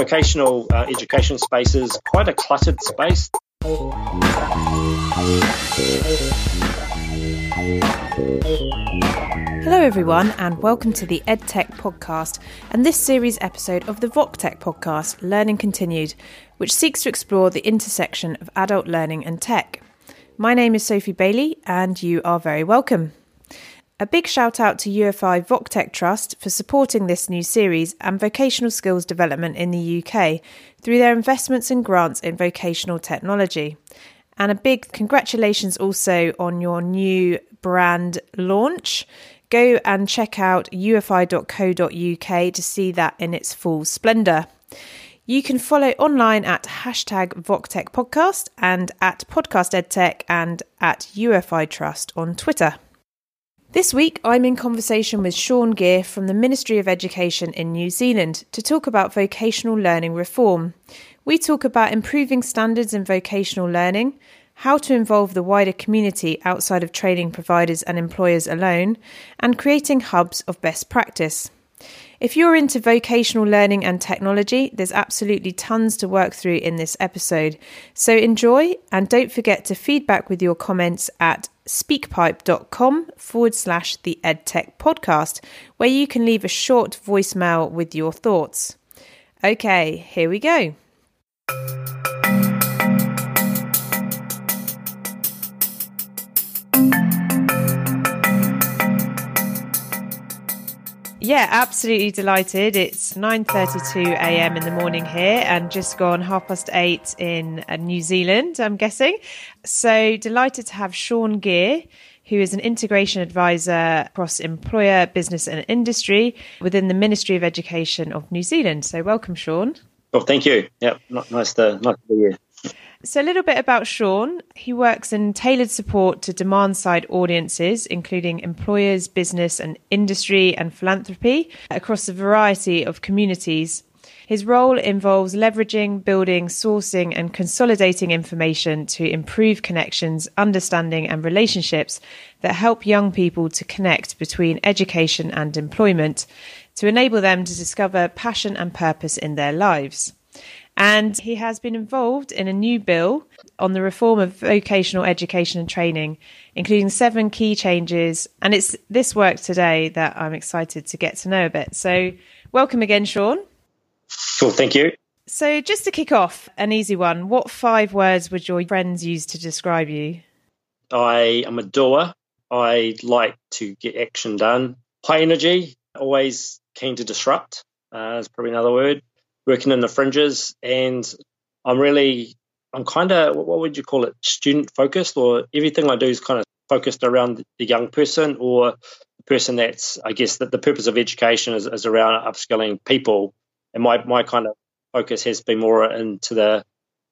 vocational uh, education space is quite a cluttered space. Hello, everyone, and welcome to the EdTech podcast and this series episode of the VocTech podcast, Learning Continued, which seeks to explore the intersection of adult learning and tech. My name is Sophie Bailey, and you are very welcome. A big shout out to UFI VocTech Trust for supporting this new series and vocational skills development in the UK through their investments and grants in vocational technology. And a big congratulations also on your new brand launch. Go and check out ufi.co.uk to see that in its full splendour. You can follow online at hashtag VocTech Podcast and at Podcast EdTech and at UFI Trust on Twitter. This week, I'm in conversation with Shaun Gear from the Ministry of Education in New Zealand to talk about vocational learning reform. We talk about improving standards in vocational learning, how to involve the wider community outside of training providers and employers alone, and creating hubs of best practice. If you're into vocational learning and technology, there's absolutely tons to work through in this episode. So enjoy and don't forget to feedback with your comments at speakpipe.com forward slash the EdTech podcast, where you can leave a short voicemail with your thoughts. Okay, here we go. Yeah, absolutely delighted. It's 9:32 a.m. in the morning here and just gone half past 8 in uh, New Zealand, I'm guessing. So delighted to have Shaun Gear, who is an integration advisor across employer, business and industry within the Ministry of Education of New Zealand. So welcome Shaun. Well, thank you. Yeah, nice to nice to be here. So, a little bit about Shaun. He works in tailored support to demand side audiences, including employers, business and industry, and philanthropy across a variety of communities. His role involves leveraging, building, sourcing, and consolidating information to improve connections, understanding, and relationships that help young people to connect between education and employment to enable them to discover passion and purpose in their lives. And he has been involved in a new bill on the reform of vocational education and training, including seven key changes. And it's this work today that I'm excited to get to know a bit. So, welcome again, Shaun. Cool, thank you. So, just to kick off, an easy one. What five words would your friends use to describe you? I am a doer. I like to get action done. High energy, always keen to disrupt. Uh, is probably another word working in the fringes, and I'm really, I'm kind of, what would you call it, student focused, or everything I do is kind of focused around the young person or the person that's, I guess, that the purpose of education is, is around upskilling people, and my my kind of focus has been more into the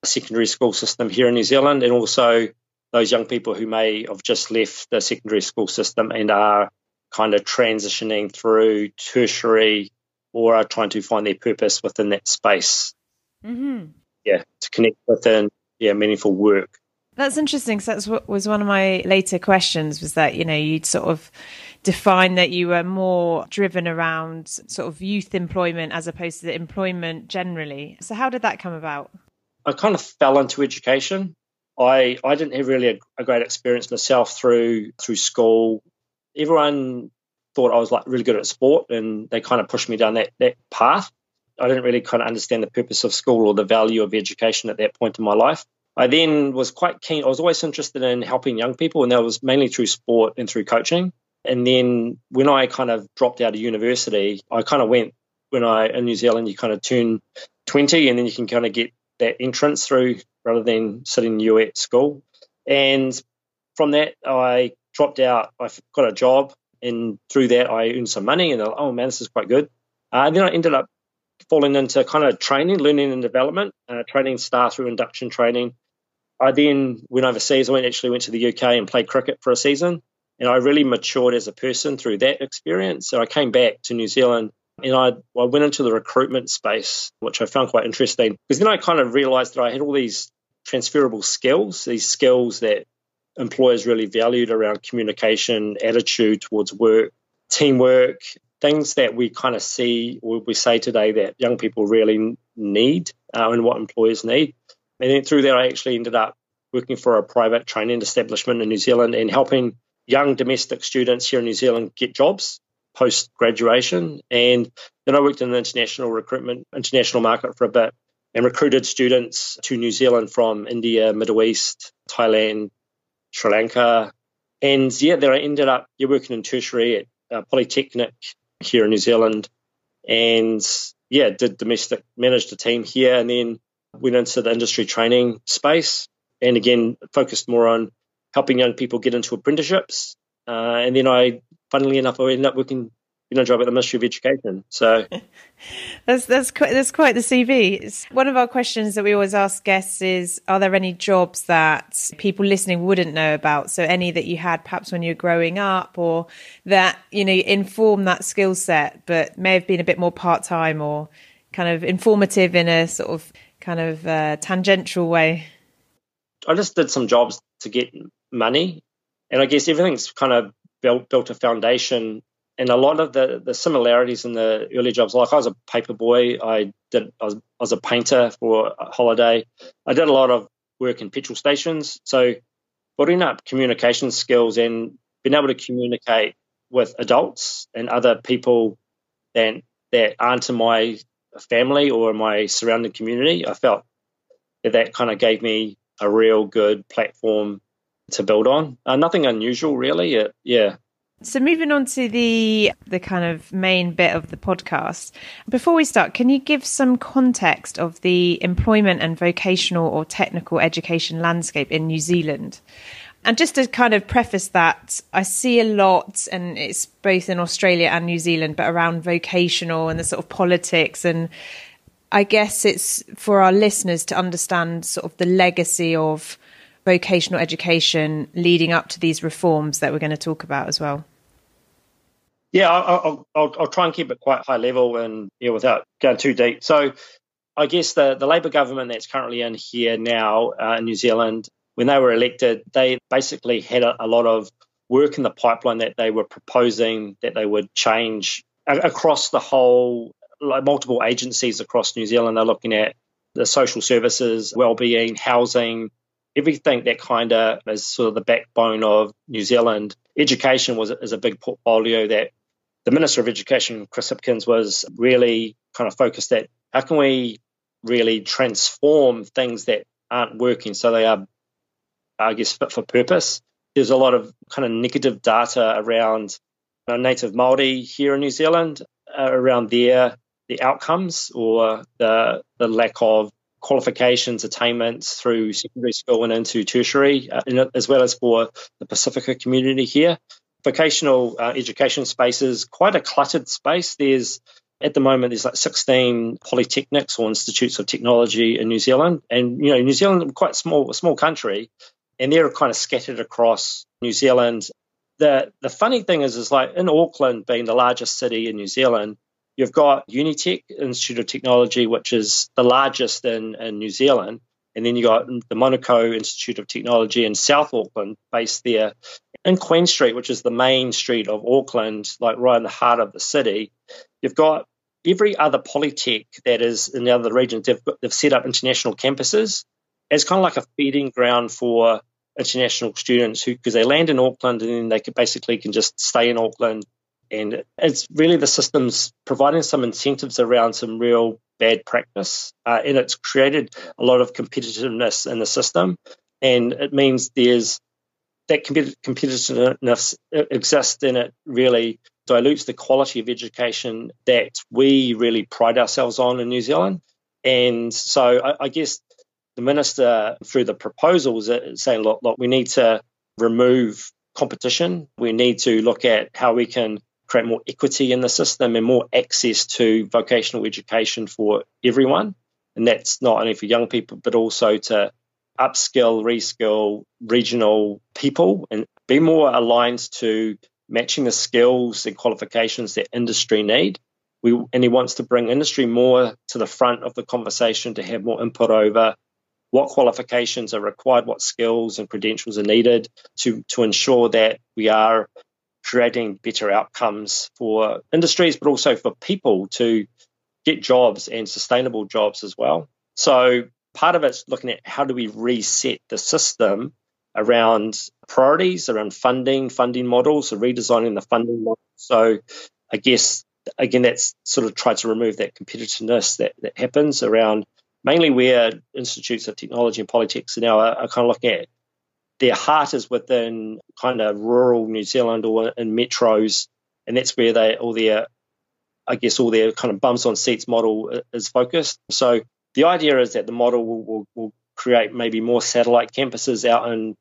secondary school system here in New Zealand, and also those young people who may have just left the secondary school system and are kind of transitioning through tertiary or are trying to find their purpose within that space. Mm-hmm. Yeah, to connect within yeah meaningful work. That's interesting. So that's what was one of my later questions was that you know you'd sort of define that you were more driven around sort of youth employment as opposed to the employment generally. So how did that come about? I kind of fell into education. I I didn't have really a, a great experience myself through through school. Everyone thought I was like really good at sport, and they kind of pushed me down that that path. I didn't really kind of understand the purpose of school or the value of education at that point in my life. I then was quite keen. I was always interested in helping young people, and that was mainly through sport and through coaching. And then when I kind of dropped out of university, I kind of went when I in New Zealand, you kind of turn 20, and then you can kind of get that entrance through rather than sitting you at school. And from that, I dropped out. I got a job and through that I earned some money and oh man this is quite good. Uh, then I ended up falling into kind of training learning and development uh, training staff through induction training. I then went overseas. I went actually went to the UK and played cricket for a season. And I really matured as a person through that experience. So I came back to New Zealand and I, I went into the recruitment space which I found quite interesting. Because then I kind of realized that I had all these transferable skills these skills that employers really valued around communication, attitude towards work, teamwork, things that we kind of see or we say today that young people really need uh, and what employers need. And then through that, I actually ended up working for a private training establishment in New Zealand and helping young domestic students here in New Zealand get jobs post graduation. And then I worked in the international recruitment, international market for a bit and recruited students to New Zealand from India, Middle East, Thailand, Sri Lanka. And yeah, there I ended up yeah, working in tertiary at uh, Polytechnic here in New Zealand. And yeah, did domestic, managed a team here and then went into the industry training space. And again, focused more on helping young people get into apprenticeships. Uh, and then I, funnily enough, I ended up working you know, job at the Ministry of Education. So that's that's quite that's quite the CV. It's one of our questions that we always ask guests is: Are there any jobs that people listening wouldn't know about? So any that you had perhaps when you were growing up, or that you know inform that skill set, but may have been a bit more part time or kind of informative in a sort of kind of uh, tangential way. I just did some jobs to get money, and I guess everything's kind of built built a foundation and a lot of the, the similarities in the early jobs, like I was a paper boy, I did I was, I was a painter for a holiday. I did a lot of work in petrol stations. So building up communication skills and being able to communicate with adults and other people that that aren't in my family or my surrounding community, I felt that that kind of gave me a real good platform to build on. Uh, nothing unusual, really. It, yeah, so moving on to the the kind of main bit of the podcast. Before we start, can you give some context of the employment and vocational or technical education landscape in New Zealand? And just to kind of preface that, I see a lot, and it's both in Australia and New Zealand, but around vocational and the sort of politics. And I guess it's for our listeners to understand sort of the legacy of vocational education leading up to these reforms that we're going to talk about as well? Yeah, I'll, I'll, I'll try and keep it quite high level and yeah, without going too deep. So, I guess the, the Labour government that's currently in here now uh, in New Zealand, when they were elected, they basically had a, a, lot of work in the pipeline that they were proposing that they would change across the whole, like multiple agencies across New Zealand. They're looking at the social services, well-being, housing, everything that kind of is sort of the backbone of New Zealand. Education was is a big portfolio that the Minister of Education, Chris Hipkins, was really kind of focused at how can we really transform things that aren't working so they are, I guess, fit for purpose. There's a lot of kind of negative data around native Maori here in New Zealand uh, around their the outcomes or the the lack of qualifications, attainments through secondary school and into tertiary, uh, as well as for the Pasifika community here. Vocational uh, education space is quite a cluttered space. There's at the moment there's like 16 polytechnics or institutes of technology in New Zealand, and you know New Zealand quite small, a small country, and they're kind of scattered across New Zealand. The the funny thing is, is like in Auckland being the largest city in New Zealand, You've got Unitec Institute of Technology, which is the largest in, in New Zealand. And then you've got the Manukau Institute of Technology in South Auckland, based there. In Queen Street, which is the main street of Auckland, like right in the heart of the city, you've got every other polytech that is in the other regions. They've, they've set up international campuses as kind of like a feeding ground for international students who, because they land in Auckland and then they could basically can just stay in Auckland and it's really the system's providing some incentives around some real bad practice. Uh, and it's created a lot of competitiveness in the system. And it means there's that competitiveness exists and it really dilutes the quality of education that we really pride ourselves on in New Zealand. And so I, I guess the minister, through the proposals, is saying, look, look, we need to remove competition. We need to look at how we can create more equity in the system and more access to vocational education for everyone. And that's not only for young people, but also to upskill, reskill regional people and be more aligned to matching the skills and qualifications that industry need. We, and he wants to bring industry more to the front of the conversation to have more input over what qualifications are required, what skills and credentials are needed to, to ensure that we are creating better outcomes for industries, but also for people to get jobs and sustainable jobs as well. So part of it's looking at how do we reset the system around priorities, around funding, funding models, so redesigning the funding model. So I guess again that's sort of tried to remove that competitiveness that, that happens around mainly where institutes of technology and polytechs now are, are kind of looking at their heart is within kind of rural New Zealand or in metros, and that's where they all their, I guess, all their kind of bums on seats model is focused. So the idea is that the model will, will, will create maybe more satellite campuses out in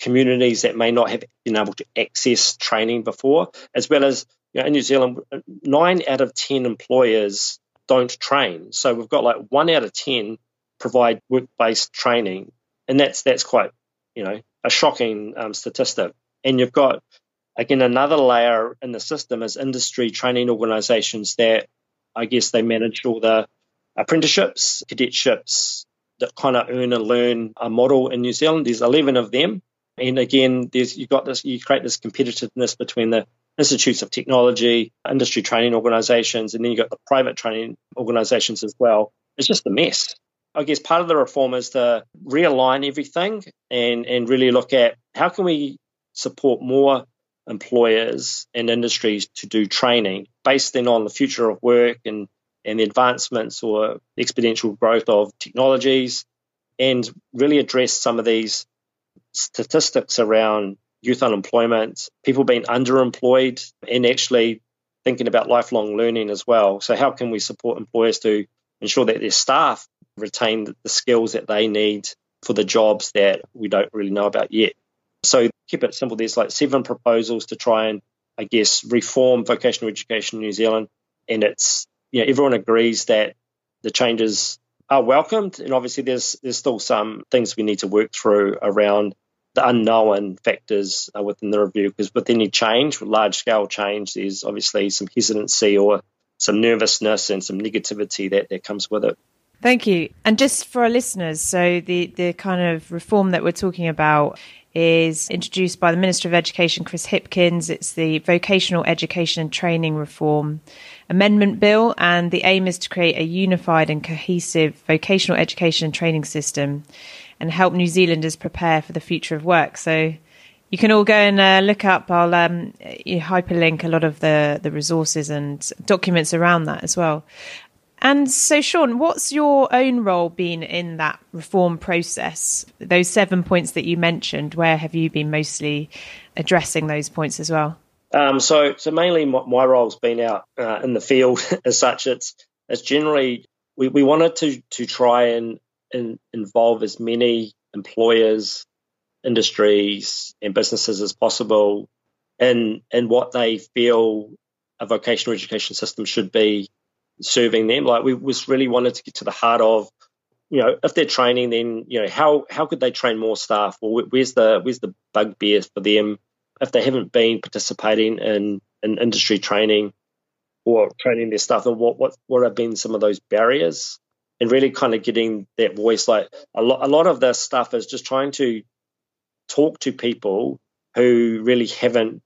communities that may not have been able to access training before, as well as you know, in New Zealand, nine out of ten employers don't train. So we've got like one out of ten provide work-based training, and that's that's quite you know a shocking um, statistic. And you've got, again, another layer in the system is industry training organisations that I guess they manage all the apprenticeships, cadetships that kind of earn and learn a model in New Zealand. There's 11 of them. And again, there's you've got this, you create this competitiveness between the institutes of technology, industry training organisations, and then you've got the private training organisations as well. It's just a mess. I guess part of the reform is to realign everything and, and really look at how can we support more employers and industries to do training based then on the future of work and, and the advancements or exponential growth of technologies and really address some of these statistics around youth unemployment, people being underemployed, and actually thinking about lifelong learning as well. So, how can we support employers to ensure that their staff retain the skills that they need for the jobs that we don't really know about yet. So keep it simple. There's like seven proposals to try and, I guess, reform vocational education in New Zealand, and it's you know everyone agrees that the changes are welcomed, and obviously there's there's still some things we need to work through around the unknown factors uh, within the review because with any change, with large scale change, there's obviously some hesitancy or some nervousness and some negativity that, that comes with it. Thank you. And just for our listeners, so the, the kind of reform that we're talking about is introduced by the Minister of Education, Chris Hipkins. It's the Vocational Education and Training Reform Amendment Bill, and the aim is to create a unified and cohesive vocational education and training system and help New Zealanders prepare for the future of work. So you can all go and uh, look up. I'll um, hyperlink a lot of the, the resources and documents around that as well. And so, Shaun, what's your own role been in that reform process? Those seven points that you mentioned, where have you been mostly addressing those points as well? Um, so, so mainly my, my role's been out uh, in the field as such. It's it's generally we, we wanted to to try and, and involve as many employers, industries, and businesses as possible in in what they feel a vocational education system should be serving them. Like we was really wanted to get to the heart of, you know, if they're training, then you know how how could they train more staff? Well, where's the where's the bugbear for them if they haven't been participating in in industry training or training their staff? And what what what have been some of those barriers? And really kind of getting that voice. Like a lot a lot of this stuff is just trying to talk to people who really haven't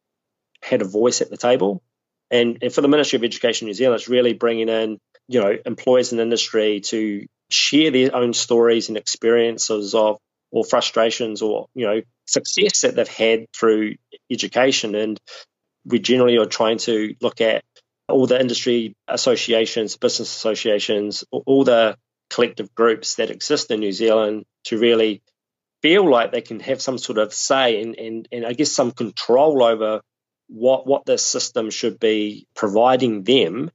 had a voice at the table and, and for the Ministry of Education New Zealand, it's really bringing in, you know, employers in industry to share their own stories and experiences of or frustrations or, you know, success that they've had through education. And we generally are trying to look at all the industry associations, business associations, all the collective groups that exist in New Zealand to really feel like they can have some sort of say and, and, and I guess some control over what what this system should be providing them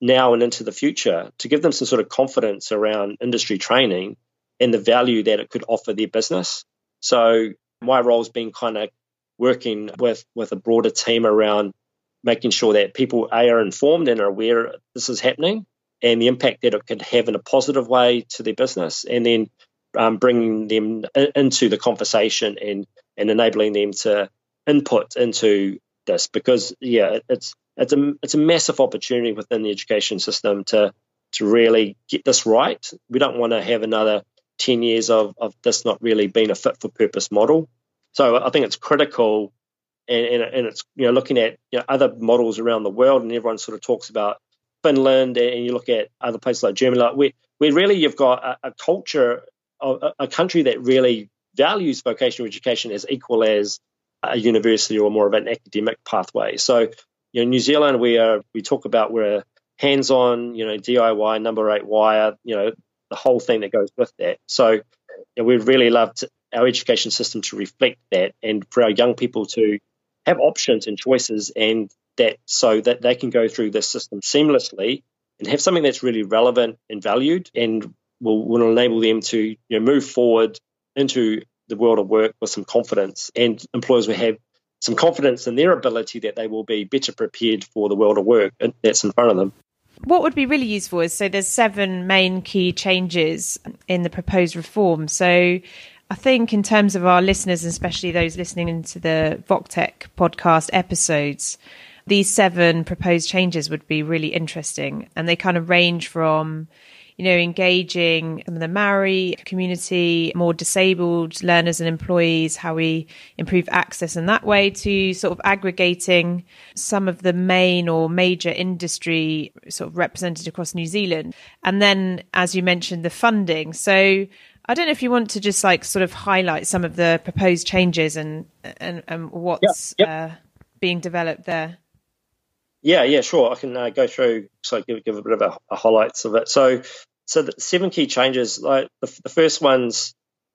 now and into the future to give them some sort of confidence around industry training and the value that it could offer their business. So my role has been kind of working with with a broader team around making sure that people are informed and are aware this is happening and the impact that it could have in a positive way to their business, and then um, bringing them into the conversation and and enabling them to input into this because yeah, it's it's a it's a massive opportunity within the education system to to really get this right. We don't want to have another ten years of of this not really being a fit for purpose model. So I think it's critical, and, and, and it's you know looking at you know, other models around the world, and everyone sort of talks about Finland and you look at other places like Germany, like where, really you've got a, a culture, a, a country that really values vocational education as equal as a university or more of an academic pathway. So, you know, New Zealand, we are we talk about we're hands-on, you know, DIY, number eight wire, you know, the whole thing that goes with that. So, you know, we'd really love to, our education system to reflect that, and for our young people to have options and choices, and that so that they can go through this system seamlessly and have something that's really relevant and valued, and will, will enable them to you know move forward into the world of work with some confidence, and employers will have some confidence in their ability that they will be better prepared for the world of work that's in front of them. What would be really useful is so there's seven main key changes in the proposed reform. So I think in terms of our listeners, and especially those listening into the VocTech podcast episodes, these seven proposed changes would be really interesting. And they kind of range from you know, engaging the Maori community, more disabled learners and employees, how we improve access in that way to sort of aggregating some of the main or major industry sort of represented across New Zealand. And then, as you mentioned, the funding. So I don't know if you want to just like sort of highlight some of the proposed changes and and, and what's yep, yep. Uh, being developed there. Yeah, yeah, sure. I can uh, go through so give give a bit of a, a highlights of it. So so the seven key changes, like the, the first one's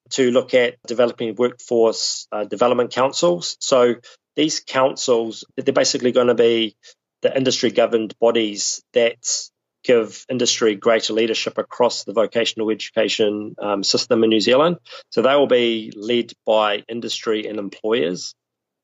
to look at developing workforce uh, development councils. So these councils, they're basically going to be the industry governed bodies that give industry greater leadership across the vocational education um, system in New Zealand. So they will be led by industry and employers.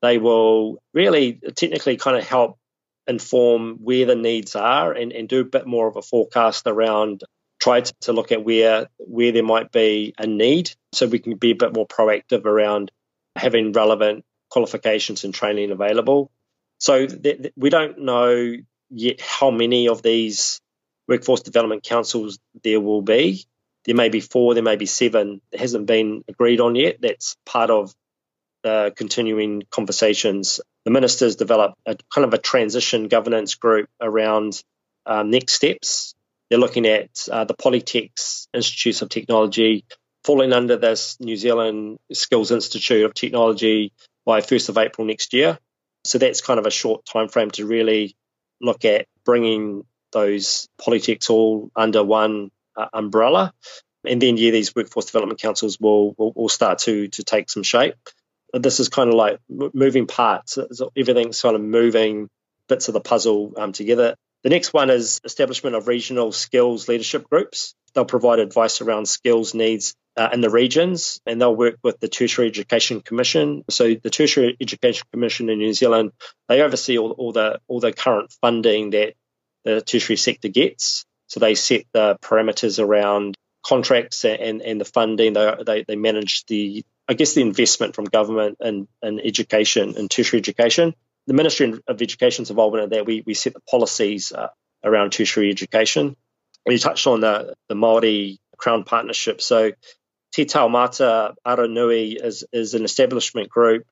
They will really technically kind of help inform where the needs are and, and do a bit more of a forecast around try to, to look at where where there might be a need so we can be a bit more proactive around having relevant qualifications and training available. So th- th- we don't know yet how many of these workforce development councils there will be. There may be four, there may be seven. It hasn't been agreed on yet. That's part of the continuing conversations. The ministers developed a kind of a transition governance group around um, next steps they're looking at uh, the Polytechs Institutes of Technology falling under this New Zealand Skills Institute of Technology by 1st of April next year. So that's kind of a short time frame to really look at bringing those Polytechs all under one uh, umbrella. And then, yeah, these workforce development councils will, will, will start to, to take some shape. This is kind of like moving parts. Everything's kind of moving bits of the puzzle um, together. The next one is establishment of regional skills leadership groups. They'll provide advice around skills needs uh, in the regions, and they'll work with the Tertiary Education Commission. So, the Tertiary Education Commission in New Zealand they oversee all, all the all the current funding that the tertiary sector gets. So, they set the parameters around contracts and, and the funding. They, they they manage the I guess the investment from government and in education and tertiary education the Ministry of Education's involvement in that. We, we set the policies uh, around tertiary education. You touched on the, the Māori Crown Partnership. So Te Taumata Aranui is, is an establishment group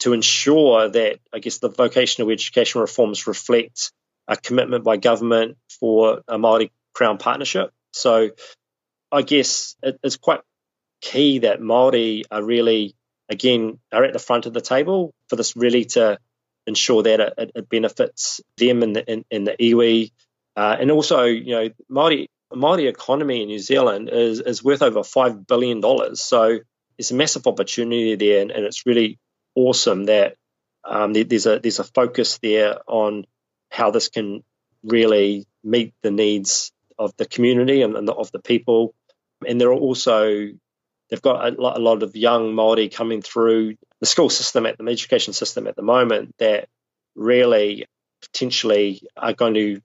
to ensure that, I guess, the vocational education reforms reflect a commitment by government for a Māori Crown Partnership. So I guess it, it's quite key that Māori are really, again, are at the front of the table for this really to ensure that it, it benefits them and the in, in the iwi, uh, and also you know Māori Māori economy in New Zealand is is worth over five billion dollars. So it's a massive opportunity there, and, and it's really awesome that um, there, there's a there's a focus there on how this can really meet the needs of the community and, and the, of the people. And there are also they've got a lot, a lot of young Maori coming through the school system at the education system at the moment that really potentially are going to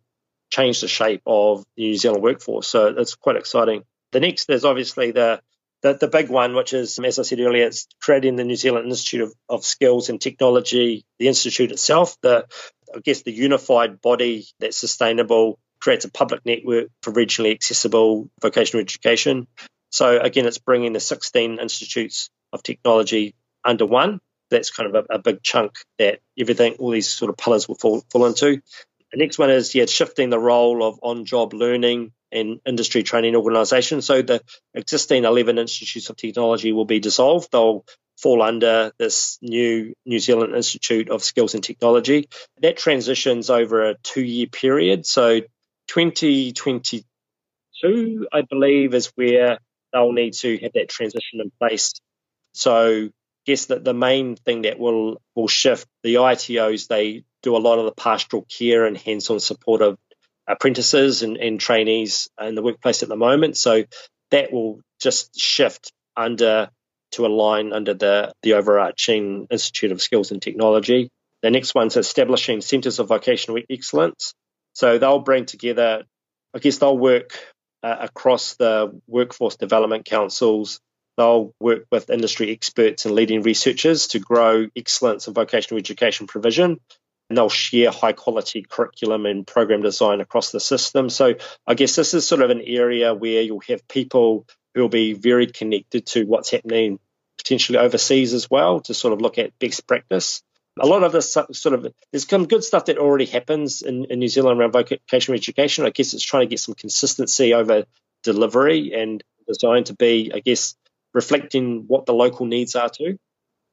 change the shape of the New Zealand workforce. So it's quite exciting. The next is obviously the the, the big one, which is, as I said earlier, it's creating the New Zealand Institute of, of Skills and Technology, the institute itself, the I guess the unified body that's sustainable, creates a public network for regionally accessible vocational education. So again, it's bringing the 16 institutes of technology under one. That's kind of a, a big chunk that everything, all these sort of pillars will fall, fall into. The next one is yeah, shifting the role of on-job learning and industry training organisations. So the existing 11 institutes of technology will be dissolved. They'll fall under this new New Zealand Institute of Skills and Technology. That transitions over a two-year period. So 2022, I believe, is where they'll need to have that transition in place. So guess that the main thing that will will shift the ITOs they do a lot of the pastoral care and hands-on support of apprentices and, and trainees in the workplace at the moment. So that will just shift under to align under the, the overarching Institute of Skills and Technology. The next one's establishing centres of vocational excellence. So they'll bring together, I guess they'll work uh, across the workforce development councils. They'll work with industry experts and leading researchers to grow excellence in vocational education provision and they'll share high quality curriculum and program design across the system. So I guess this is sort of an area where you'll have people who will be very connected to what's happening potentially overseas as well to sort of look at best practice. A lot of this sort of there's some good stuff that already happens in, in New Zealand around vocational education. I guess it's trying to get some consistency over delivery and designed to be, I guess, reflecting what the local needs are too.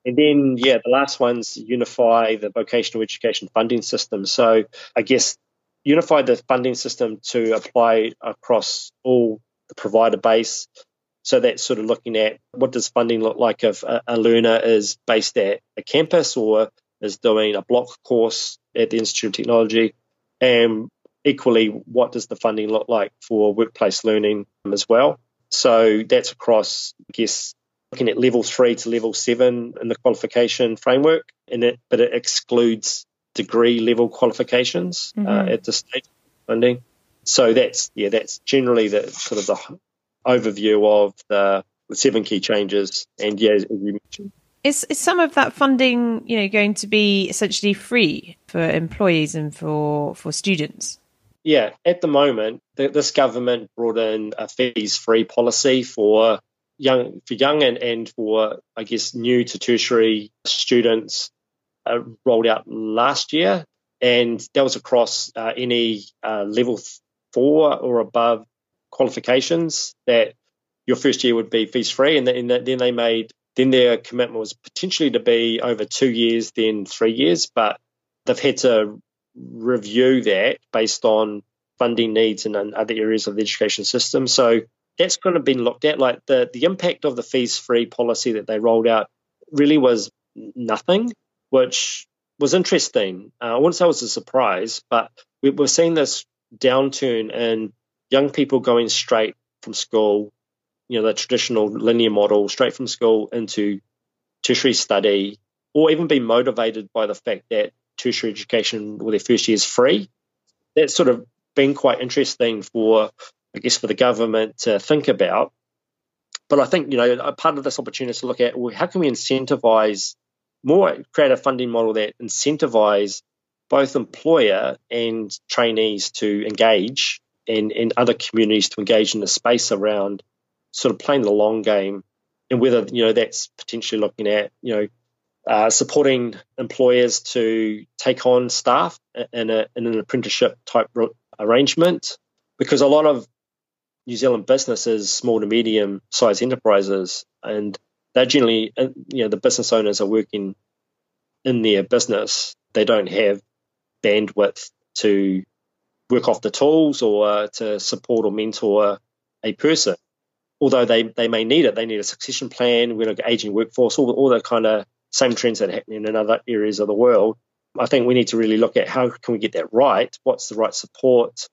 And then, yeah, the last one's unify the vocational education funding system. So I guess unify the funding system to apply across all the provider base. So that's sort of looking at what does funding look like if a, a learner is based at a campus or is doing a block course at the Institute of Technology, and equally, what does the funding look like for workplace learning as well? So that's across, I guess, looking at level three to level seven in the qualification framework, and it, but it excludes degree level qualifications uh, mm-hmm. uh, at the state funding. So that's yeah, that's generally the sort of the overview of the, the seven key changes. And yeah, as you mentioned. Is, is some of that funding, you know, going to be essentially free for employees and for for students? Yeah, at the moment, the, this government brought in a fees-free policy for young for young and, and for I guess new to tertiary students uh, rolled out last year, and that was across uh, any uh, level four or above qualifications that your first year would be fees free, and, then they made then their commitment was potentially to be over two years, then three years, but they've had to review that based on funding needs in other areas of the education system. So that's kind of been looked at. Like the, the impact of the fees free policy that they rolled out really was nothing, which was interesting. Uh, I wouldn't say it was a surprise, but we, we're seeing this downturn in young people going straight from school, you know, the traditional linear model, straight from school into tertiary study, or even be motivated by the fact that tertiary education or their first year is free. That's sort of been quite interesting for I guess, for the government to think about. But I think, you know, a part of this opportunity is to look at well, how can we incentivize more, create a funding model that incentivize both employer and trainees to engage and, and other communities to engage in the space around sort of playing the long game and whether, you know, that's potentially looking at, you know, uh, supporting employers to take on staff in, a, in an apprenticeship type arrangement because a lot of New Zealand businesses, small to medium sized enterprises, and they're generally, uh, you know, the business owners are working in their business. They don't have bandwidth to work off the tools or to support or mentor a person. Although they, they may need it, they need a succession plan, we're an aging workforce, all, all the kind of same trends that are happening in other areas of the world. I think we need to really look at how can we get that right? What's the right support?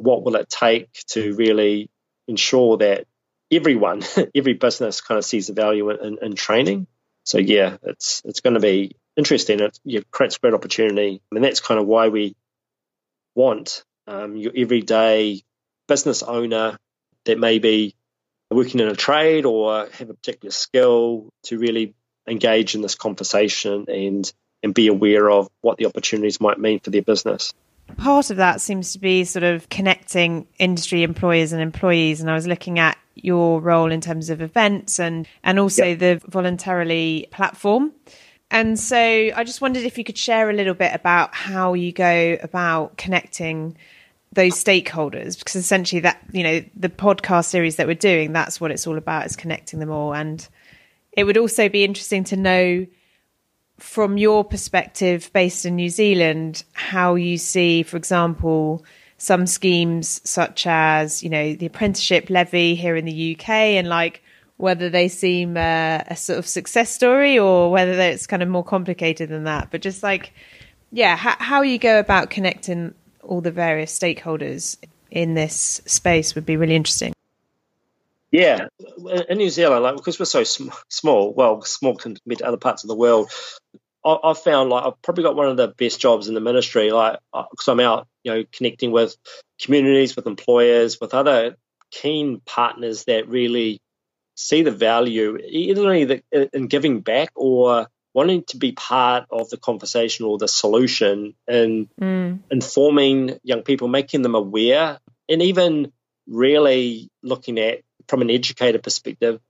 what will it take to really ensure that everyone, every business kind of sees the value in, in training. So yeah, it's it's going to be interesting. It you creates great opportunity, and that's kind of why we want um, your everyday business owner that may be working in a trade or have a particular skill to really engage in this conversation and and be aware of what the opportunities might mean for their business part of that seems to be sort of connecting industry employers and employees. And I was looking at your role in terms of events and and also yep. the voluntarily platform. And so I just wondered if you could share a little bit about how you go about connecting those stakeholders because essentially that you know the podcast series that we're doing that's what it's all about is connecting them all. And it would also be interesting to know from your perspective based in New Zealand how you see for example some schemes such as you know the apprenticeship levy here in the UK and like whether they seem uh, a sort of success story or whether it's kind of more complicated than that. But just like yeah how, how you go about connecting all the various stakeholders in this space would be really interesting. Yeah, in New Zealand, like because we're so sm- small, well, small compared to other parts of the world, I, have found like I've probably got one of the best jobs in the ministry. Like because uh, I'm out, you know, connecting with communities, with employers, with other keen partners that really see the value either in giving back or wanting to be part of the conversation or the solution and mm. informing young people, making them aware, and even really looking at from an educator perspective,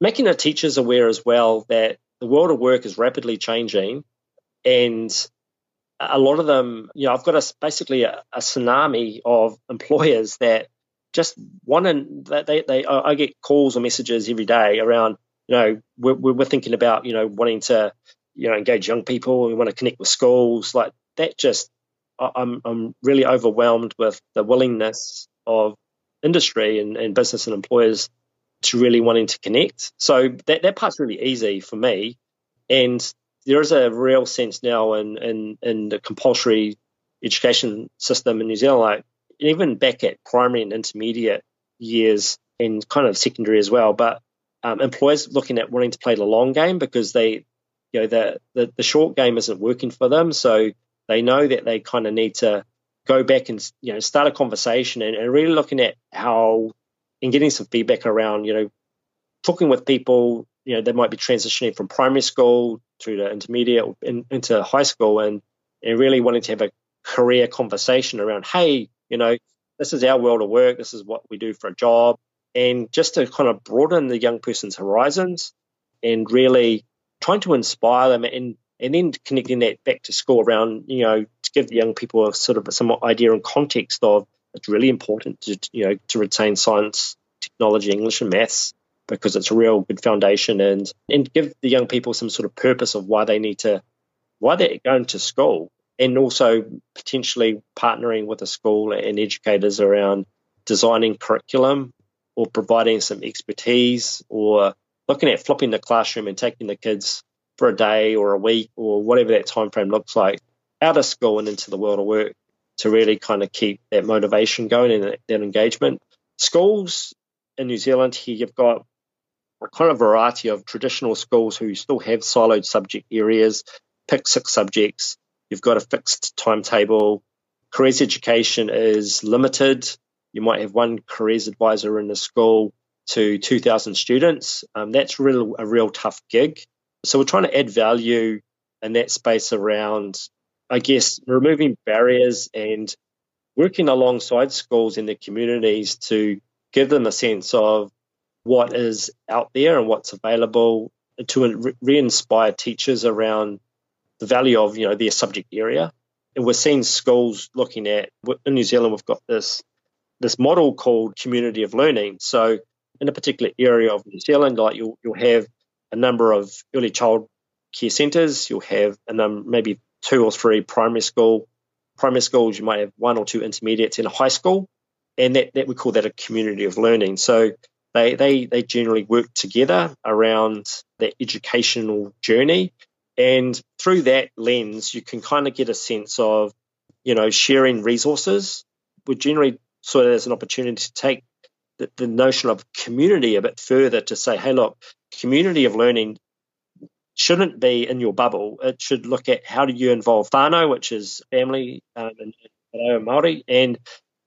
making the teachers aware as well that the world of work is rapidly changing and a lot of them, you know, I've got a, basically a, a tsunami of employers that just want to, they, they, I get calls or messages every day around you know, we're, we're thinking about, you know, wanting to, you know, engage young people. We want to connect with schools. Like that just, I'm, I'm really overwhelmed with the willingness of industry and, and business and employers to really wanting to connect. So that, that part's really easy for me. And there is a real sense now in, in, in the compulsory education system in New Zealand, like even back at primary and intermediate years and kind of secondary as well. But um, employers looking at wanting to play the long game because they, you know, the, the, the short game isn't working for them. So they know that they kind of need to go back and you know start a conversation and, and really looking at how and getting some feedback around you know talking with people you know they might be transitioning from primary school through to intermediate in, into high school and and really wanting to have a career conversation around hey you know this is our world of work this is what we do for a job and just to kind of broaden the young person's horizons and really trying to inspire them and and then connecting that back to school around you know to give the young people a sort of somewhat idea and context of it's really important to you know to retain science technology english and maths because it's a real good foundation and and give the young people some sort of purpose of why they need to why they're going to school and also potentially partnering with a school and educators around designing curriculum or providing some expertise or looking at flipping the classroom and taking the kids for a day or a week or whatever that time frame looks like out of school and into the world of work to really kind of keep that motivation going and that, that engagement. Schools in New Zealand here, you've got a kind of variety of traditional schools who still have siloed subject areas, pick six subjects. You've got a fixed timetable. Careers education is limited you might have one careers advisor in the school to 2,000 students. Um, that's a real tough gig. So we're trying to add value in that space around, I guess, removing barriers and working alongside schools in the communities to give them a sense of what is out there and what's available to re-inspire teachers around the value of you know their subject area. And we're seeing schools looking at in New Zealand. We've got this this model called community of learning. So in a particular area of New Zealand, like you'll you'll have a number of early child care centres, you'll have a num- maybe two or three primary school primary schools, you might have one or two intermediates in a high school, and that, that we call that a community of learning. So they they they generally work together around that educational journey. And through that lens, you can kind of get a sense of, you know, sharing resources. We generally so there's an opportunity to take the, the notion of community a bit further to say, hey, look, community of learning shouldn't be in your bubble. It should look at how do you involve whānau, which is family um, and, Māori, and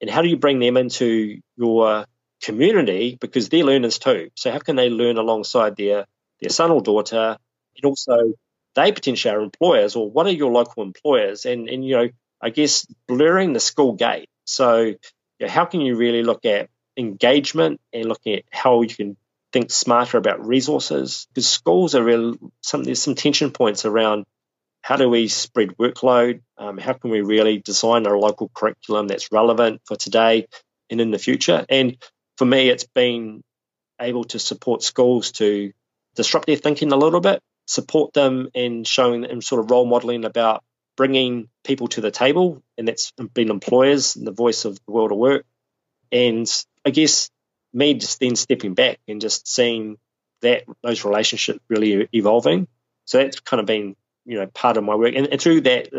and how do you bring them into your community because they're learners too. So how can they learn alongside their their son or daughter, and also they potentially are employers, or what are your local employers? And and you know, I guess blurring the school gate. So how can you really look at engagement and looking at how you can think smarter about resources because schools are real. Some there's some tension points around how do we spread workload? Um, how can we really design a local curriculum that's relevant for today and in the future? And for me, it's been able to support schools to disrupt their thinking a little bit, support them in showing and sort of role modeling about bringing people to the table, and that's been employers and the voice of the world of work. And I guess me just then stepping back and just seeing that those relationships really evolving. So that's kind of been you know part of my work and, and through that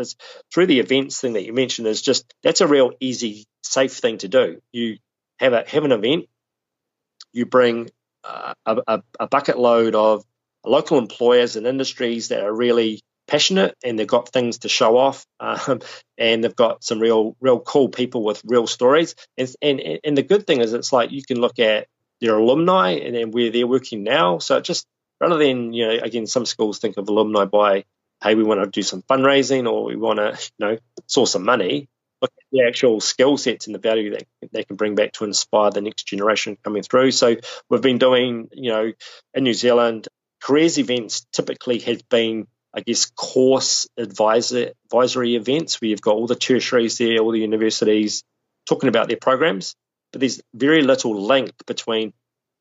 through the events thing that you mentioned is just that's a real easy safe thing to do you have a have an event you bring uh, a, a, bucket load of local employers and industries that are really passionate and they've got things to show off um, and they've got some real real cool people with real stories and, and and the good thing is it's like you can look at their alumni and then where they're working now so just rather than you know again some schools think of alumni by hey, we want to do some fundraising or we want to, you know, source some money. Look at the actual skill sets and the value that they can bring back to inspire the next generation coming through. So we've been doing, you know, in New Zealand, careers events typically has been, I guess, course advisor, advisory events where you've got all the tertiaries there, all the universities talking about their programs, but there's very little link between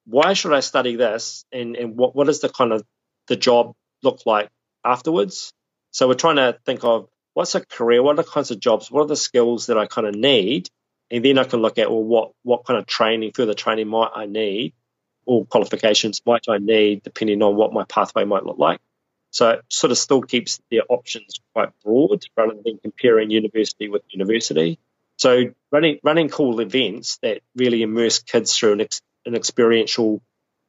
why should I study this and, and what, what does the kind of the job look like afterwards. So we're trying to think of what's a career, what are the kinds of jobs, what are the skills that I kind of need, and then I can look at well what what kind of training, further training might I need, or qualifications might I need, depending on what my pathway might look like. So it sort of still keeps their options quite broad rather than comparing university with university. So running running cool events that really immerse kids through an, ex, an experiential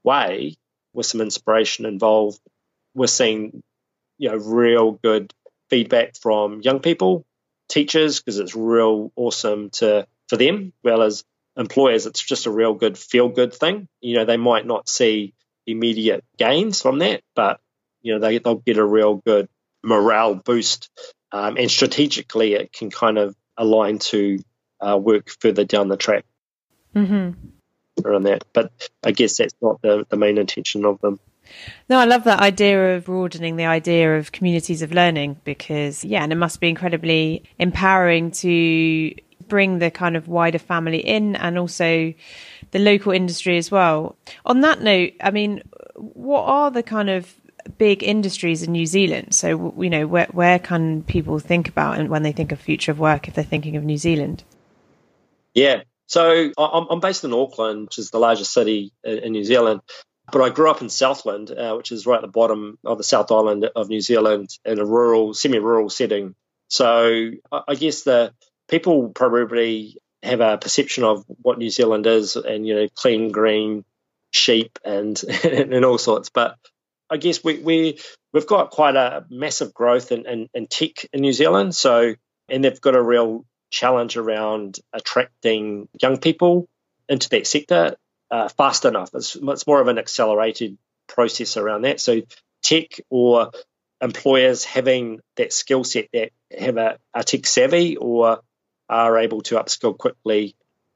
way with some inspiration involved, we're seeing you know real good feedback from young people, teachers, because it's real awesome to for them, well as employers. It's just a real good feel good thing. You know, they might not see immediate gains from that, but you know they they'll get a real good morale boost, um, and strategically it can kind of align to uh, work further down the track. Mm-hmm. Around that, but I guess that's not the, the main intention of them. No, I love that idea of broadening the idea of communities of learning because, yeah, and it must be incredibly empowering to bring the kind of wider family in and also the local industry as well. On that note, I mean, what are the kind of big industries in New Zealand? So, you know, where, where can people think about when they think of future of work if they're thinking of New Zealand? Yeah. So I'm I'm based in Auckland, which is the largest city in New Zealand. But I grew up in Southland, uh, which is right at the bottom of the South Island of New Zealand, in a rural, semi-rural setting. So I guess the people probably have a perception of what New Zealand is, and you know, clean green sheep and and all sorts. But I guess we we we've got quite a massive growth in, in, in tech in New Zealand. So and they've got a real challenge around attracting young people into that sector uh, fast enough. It's, it's more of an accelerated process around that. So tech or employers having that skill set that have a, a tech savvy or are able to upskill quickly.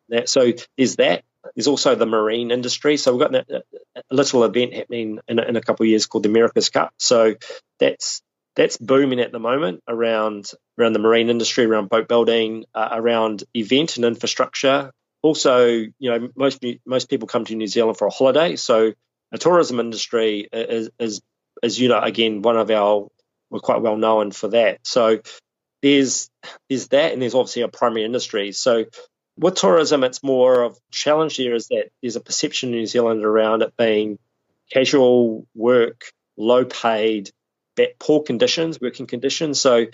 That, so there's that. There's also the marine industry. So we've got a, a little event happening in, in a couple of years called the America's Cup. So that's that's booming at the moment around around the marine industry, around boat building, uh, around event and infrastructure, also, you know, most most people come to New Zealand for a holiday, so the tourism industry is, is, is you know, again, one of our we're quite well known for that. So there's there's that, and there's obviously a primary industry. So with tourism, it's more of challenge here is that there's a perception in New Zealand around it being casual work, low paid, poor conditions, working conditions. So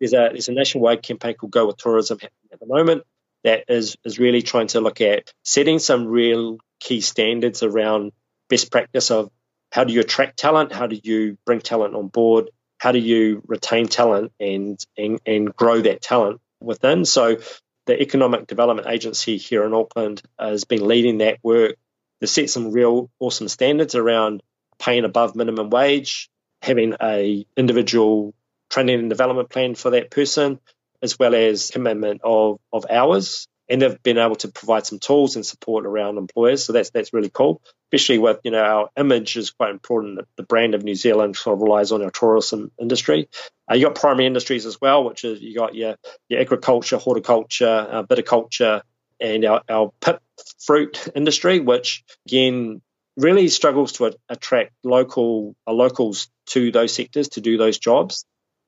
there's a there's a nationwide campaign called Go with Tourism at the moment that is is really trying to look at setting some real key standards around best practice of how do you attract talent, how do you bring talent on board, how do you retain talent and and, and grow that talent within. So the Economic Development Agency here in Auckland has been leading that work. To set some real awesome standards around paying above minimum wage, having a individual training and development plan for that person, as well as commitment of, of hours and they've been able to provide some tools and support around employers. So that's that's really cool, especially with you know our image is quite important. The brand of New Zealand sort of relies on our tourism industry. Uh, you got primary industries as well, which is you got your your agriculture, horticulture, uh, viticulture, and our, our pip fruit industry, which again really struggles to a- attract local uh, locals to those sectors to do those jobs.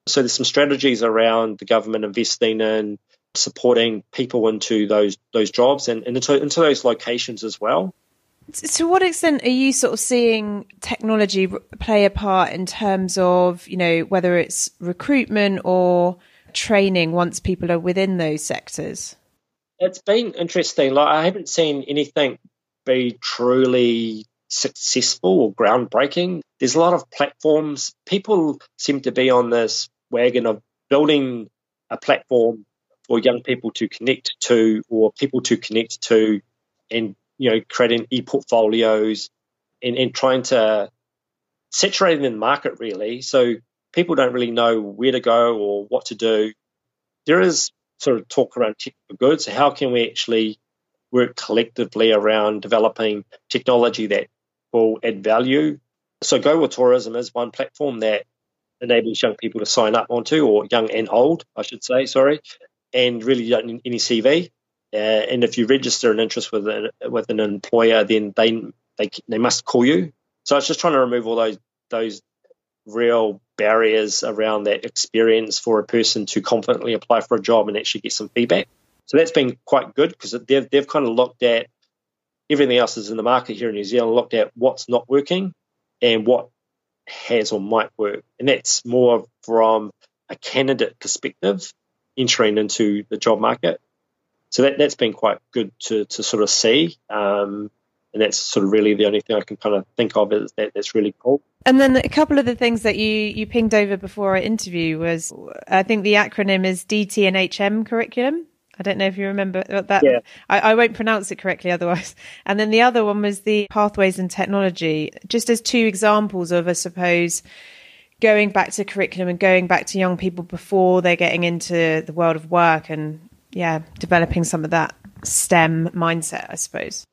So there's some strategies around the government investing in supporting people into those those jobs and, and into, into those locations as well. To what extent are you sort of seeing technology play a part in terms of, you know, whether it's recruitment or training once people are within those sectors? It's been interesting. Like I haven't seen anything be truly successful or groundbreaking. There's a lot of platforms. People seem to be on this wagon of building a platform for young people to connect to or people to connect to and you know creating e-portfolios and, and trying to saturate in the market really. So people don't really know where to go or what to do. There is sort of talk around technical goods how can we actually work collectively around developing technology that will add value? So go with tourism is one platform that enables young people to sign up onto or young and old i should say sorry and really you don't need any CV. Uh, and if you register an interest with an, with an employer, then they, they they must call you. So it's just trying to remove all those those real barriers around that experience for a person to confidently apply for a job and actually get some feedback. So that's been quite good because they've they've kind of looked at everything else is in the market here in New Zealand, looked at what's not working and what has or might work, and that's more from a candidate perspective entering into the job market. So that, that's been quite good to, to sort of see. Um, and that's sort of really the only thing I can kind of think of is that that's really cool. And then a couple of the things that you, you pinged over before our interview was, I think the acronym is DT and HM curriculum. I don't know if you remember that. Yeah. I, I, won't pronounce it correctly otherwise. And then the other one was the pathways and technology, just as two examples of, I suppose, going back to curriculum and going back to young people before they're getting into the world of work and yeah, developing some of that STEM mindset, I suppose.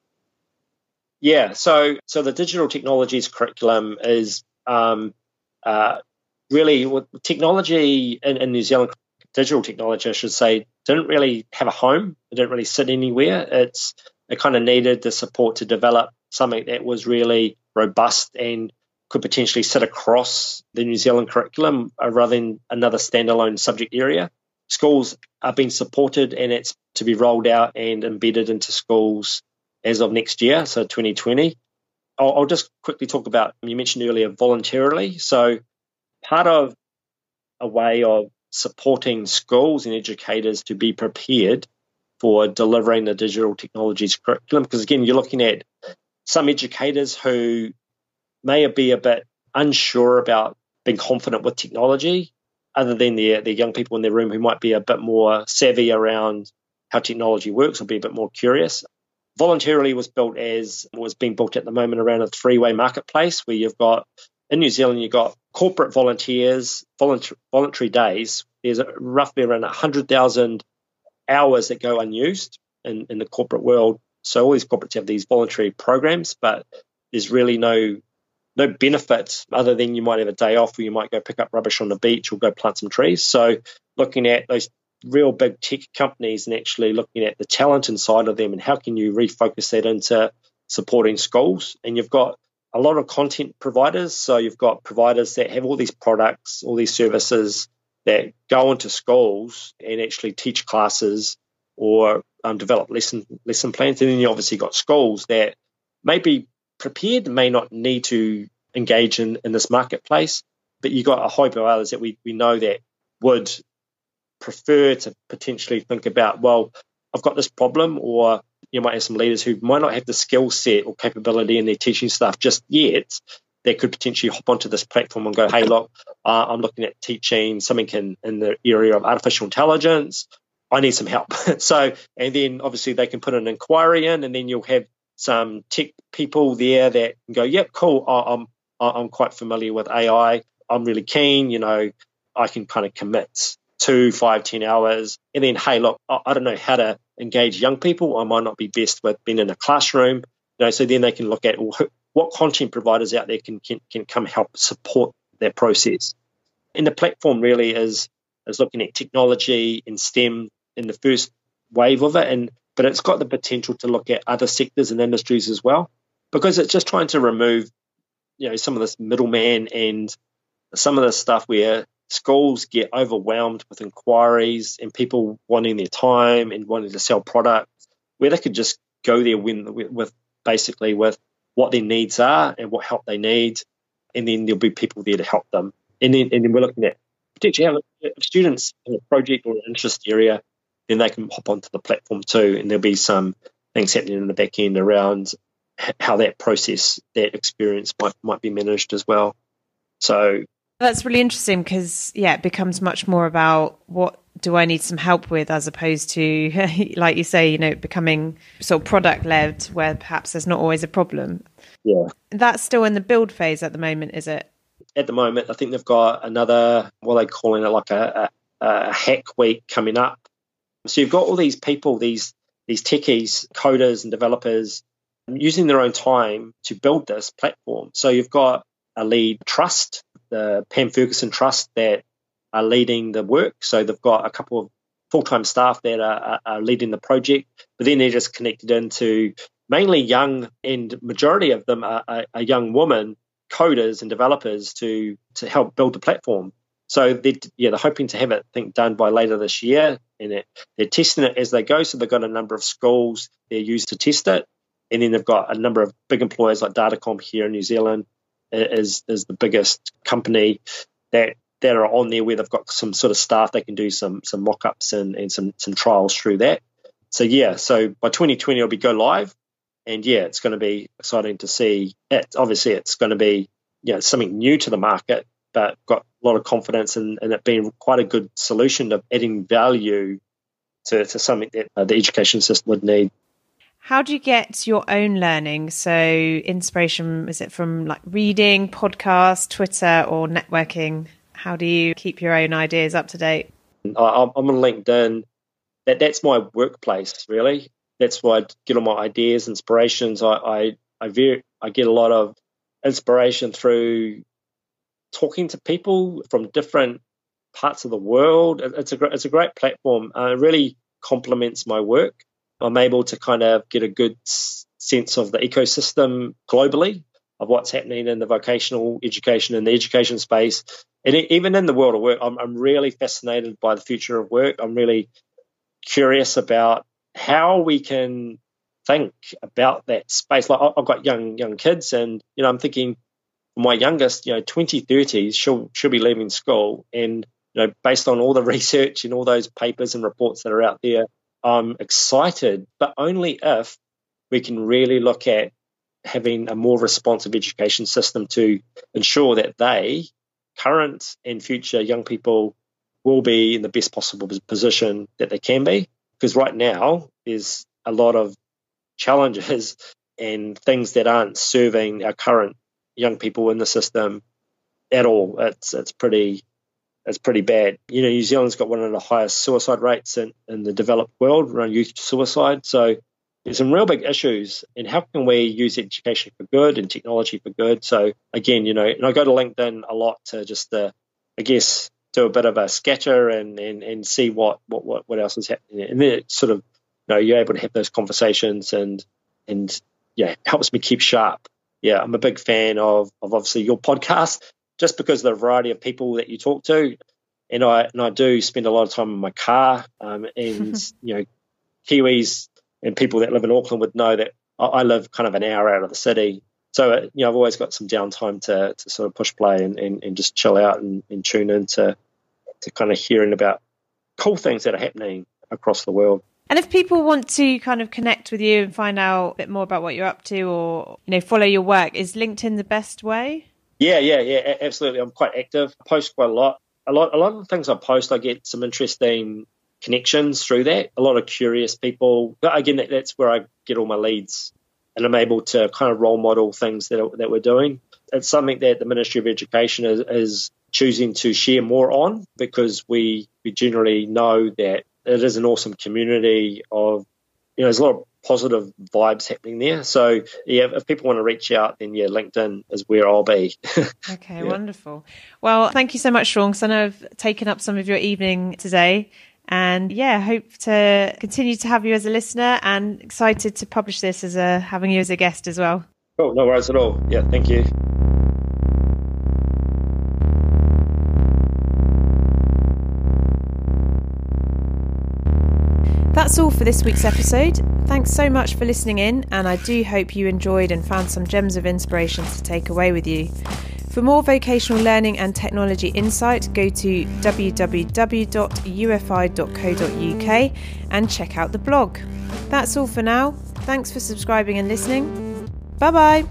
Yeah, so so the digital technologies curriculum is um, uh, really well, technology in, in, New Zealand. Digital technology, I should say, didn't really have a home. It didn't really sit anywhere. It's it kind of needed the support to develop something that was really robust and could potentially sit across the New Zealand curriculum uh, rather than another standalone subject area. Schools are being supported and it's to be rolled out and embedded into schools as of next year, so 2020. I'll, I'll just quickly talk about, you mentioned earlier, voluntarily. So part of a way of supporting schools and educators to be prepared for delivering the digital technologies curriculum. Because again, you're looking at some educators who may be a bit unsure about being confident with technology, other than the the young people in their room who might be a bit more savvy around how technology works or be a bit more curious. Voluntarily was built as was being built at the moment around a three way marketplace where you've got in New Zealand you've got corporate volunteers, voluntary, voluntary days. There's roughly around 100,000 hours that go unused in, in the corporate world. So all these corporates have these voluntary programs, but there's really no no benefits other than you might have a day off or you might go pick up rubbish on the beach or go plant some trees. So looking at those real big tech companies and actually looking at the talent inside of them and how can you refocus that into supporting schools. And you've got a lot of content providers. So you've got providers that have all these products, all these services that go into schools and actually teach classes or um, develop lesson lesson plans. And then you obviously got schools that maybe prepared, may not need to engage in, in this marketplace, but you've got a whole of others that we, we know that would prefer to potentially think about, well, I've got this problem, or you might have some leaders who might not have the skill set or capability in their teaching staff just yet that could potentially hop onto this platform and go, hey, look, uh, I'm looking at teaching something in, in the area of artificial intelligence. I need some help. so, and then obviously they can put an inquiry in, and then you'll have some tech people there that go, yep, cool. I'm I'm quite familiar with AI. I'm really keen. You know, I can kind of commit two, five, ten hours, and then hey, look, I don't know how to engage young people. I might not be best with being in a classroom. You know, so then they can look at well, what content providers out there can, can can come help support that process. And the platform really is is looking at technology and STEM in the first wave of it, and but it's got the potential to look at other sectors and industries as well, because it's just trying to remove, you know, some of this middleman and some of the stuff where schools get overwhelmed with inquiries and people wanting their time and wanting to sell products, where they could just go there when, with basically with what their needs are and what help they need, and then there'll be people there to help them. And then, and then we're looking at potentially have students in a project or an interest area, then they can hop onto the platform too, and there'll be some things happening in the back end around how that process, that experience might might be managed as well. So that's really interesting because yeah, it becomes much more about what do I need some help with as opposed to like you say, you know, becoming sort of product led where perhaps there's not always a problem. Yeah. That's still in the build phase at the moment, is it? At the moment, I think they've got another what are they calling it like a, a, a hack week coming up. So you've got all these people, these these techies, coders and developers using their own time to build this platform. So you've got a lead trust the Pam Fergusson Trust that are leading the work. So they've got a couple of full time staff that are, are, leading the project, but then they're just connected into mainly young, and majority of them are, are, are young women coders and developers to to help build the platform. So they're, yeah, they're hoping to have it, I think, done by later this year, and it, they're testing it as they go. So they've got a number of schools they're used to test it, and then they've got a number of big employers like Datacom here in New Zealand is is the biggest company that that are on there where they've got some sort of staff they can do some some mock-ups and, and some some trials through that. So yeah, so by 2020 it'll be go live, and yeah, it's going to be exciting to see. It obviously it's going to be you know something new to the market, but got a lot of confidence in, in it being quite a good solution of adding value to, to something that uh, the education system would need. How do you get your own learning? So, inspiration is it from like reading, podcast, Twitter, or networking? How do you keep your own ideas up to date? I'm on LinkedIn. That that's my workplace, really. That's where I get all my ideas, inspirations. I I I, very, I get a lot of inspiration through talking to people from different parts of the world. It's a it's a great platform. Uh, it really complements my work. I'm able to kind of get a good sense of the ecosystem globally of what's happening in the vocational education and the education space. And even in the world of work, I'm, I'm really fascinated by the future of work. I'm really curious about how we can think about that space. Like I've got young young kids, and you know, I'm thinking my youngest, you know, 2030s, she'll she'll be leaving school, and you know, based on all the research and all those papers and reports that are out there, I'm excited, but only if we can really look at having a more responsive education system to ensure that they, current and future young people, will be in the best possible position that they can be. Because right now, there's a lot of challenges and things that aren't serving our current young people in the system at all. It's it's pretty it's pretty bad. You know, New Zealand's got one of the highest suicide rates in, in the developed world around youth suicide. So there's some real big issues and how can we use education for good and technology for good? So again, you know, and I go to LinkedIn a lot to just, uh, I guess, do a bit of a scatter and, and, and see what, what, what, what else is happening. And then it sort of, you know, you're able to have those conversations and, and yeah, helps me keep sharp. Yeah, I'm a big fan of, of obviously your podcast just because of the variety of people that you talk to. And I and I do spend a lot of time in my car. Um, and you know, Kiwis and people that live in Auckland would know that I, I live kind of an hour out of the city. So uh, you know, I've always got some downtime to to sort of push play and, and, and just chill out and, and tune into to kind of hearing about cool things that are happening across the world. And if people want to kind of connect with you and find out a bit more about what you're up to or you know follow your work, is LinkedIn the best way? Yeah, yeah, yeah, absolutely. I'm quite active. I post quite a lot. A lot, a lot of the things I post, I get some interesting connections through that. A lot of curious people. Again, that, that's where I get all my leads, and I'm able to kind of role model things that that we're doing. It's something that the Ministry of Education is, is choosing to share more on because we we generally know that it is an awesome community of, you know, there's a lot of positive vibes happening there. So yeah, if people want to reach out, then yeah, LinkedIn is where I'll be. okay, yeah. wonderful. Well, thank you so much, Shaun, because I know I've taken up some of your evening today. And yeah, hope to continue to have you as a listener and excited to publish this as a having you as a guest as well. Cool, no worries at all. Yeah, thank you. That's all for this week's episode. Thanks so much for listening in, and I do hope you enjoyed and found some gems of inspiration to take away with you. For more vocational learning and technology insight, go to www.ufi.co.uk and check out the blog. That's all for now. Thanks for subscribing and listening. Bye bye.